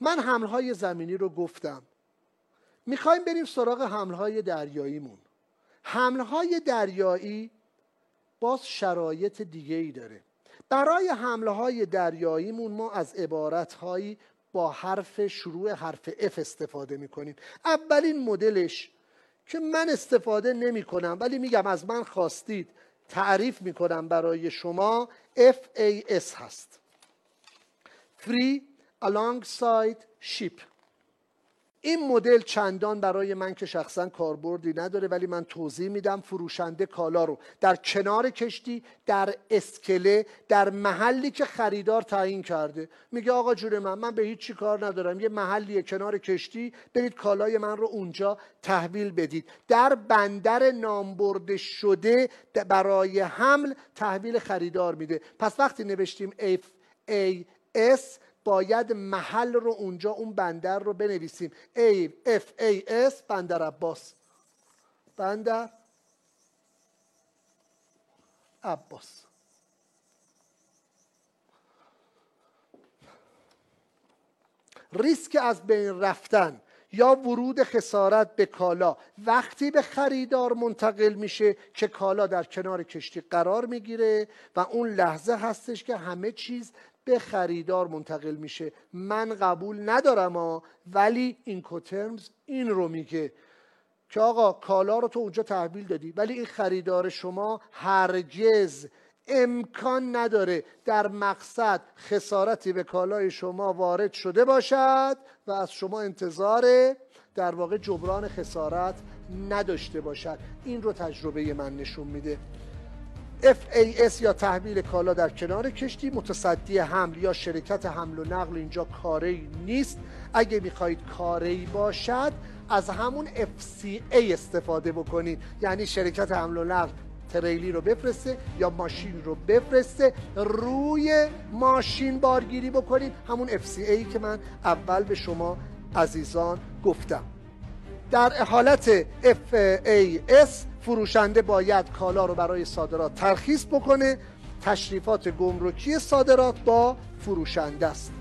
من حملهای زمینی رو گفتم. می‌خوایم بریم سراغ حملهای دریاییمون. حملهای دریایی باز شرایط دیگه ای داره. برای حمله های دریاییمون ما از عبارتهایی با حرف شروع حرف F استفاده می‌کنیم. اولین مدلش که من استفاده نمی کنم ولی میگم از من خواستید تعریف می‌کنم برای شما FAS هست. Free Alongside Ship. این مدل چندان برای من که شخصا کاربردی نداره ولی من توضیح میدم فروشنده کالا رو. در کنار کشتی در اسکله در محلی که خریدار تعیین کرده. میگه آقا جون من من به چی کار ندارم. یه محلی کنار کشتی برید کالای من رو اونجا تحویل بدید. در بندر نامبرده شده برای حمل تحویل خریدار میده. پس وقتی نوشتیم FAS باید محل رو اونجا اون بندر رو بنویسیم. A F A S بندر عباس. بندر عباس. ریسک از بین رفتن یا ورود خسارت به کالا. وقتی به خریدار منتقل میشه که کالا در کنار کشتی قرار می‌گیره و اون لحظه هستش که همه چیز به خریدار منتقل میشه. من قبول ندارم ها ولی این کوترمز این رو میگه که آقا کالا رو تو اونجا تحویل دادی ولی این خریدار شما هرگز امکان نداره در مقصد خسارتی به کالای شما وارد شده باشد و از شما انتظار در واقع جبران خسارت نداشته باشد. این رو تجربه من نشون میده. FAS یا تحویل کالا در کنار کشتی متصدی حمل یا شرکت حمل و نقل اینجا کاری نیست. اگه می‌خواهید کاری باشد از همون FCA استفاده بکنید. یعنی شرکت حمل و نقل تریلی رو بفرسته یا ماشین رو بفرسته روی ماشین بارگیری بکنید. همون FCA که من اول به شما عزیزان گفتم. در حالت FAS فروشنده باید کالا رو برای صادرات ترخیص بکنه. تشریفات گمرکی صادرات با فروشنده است.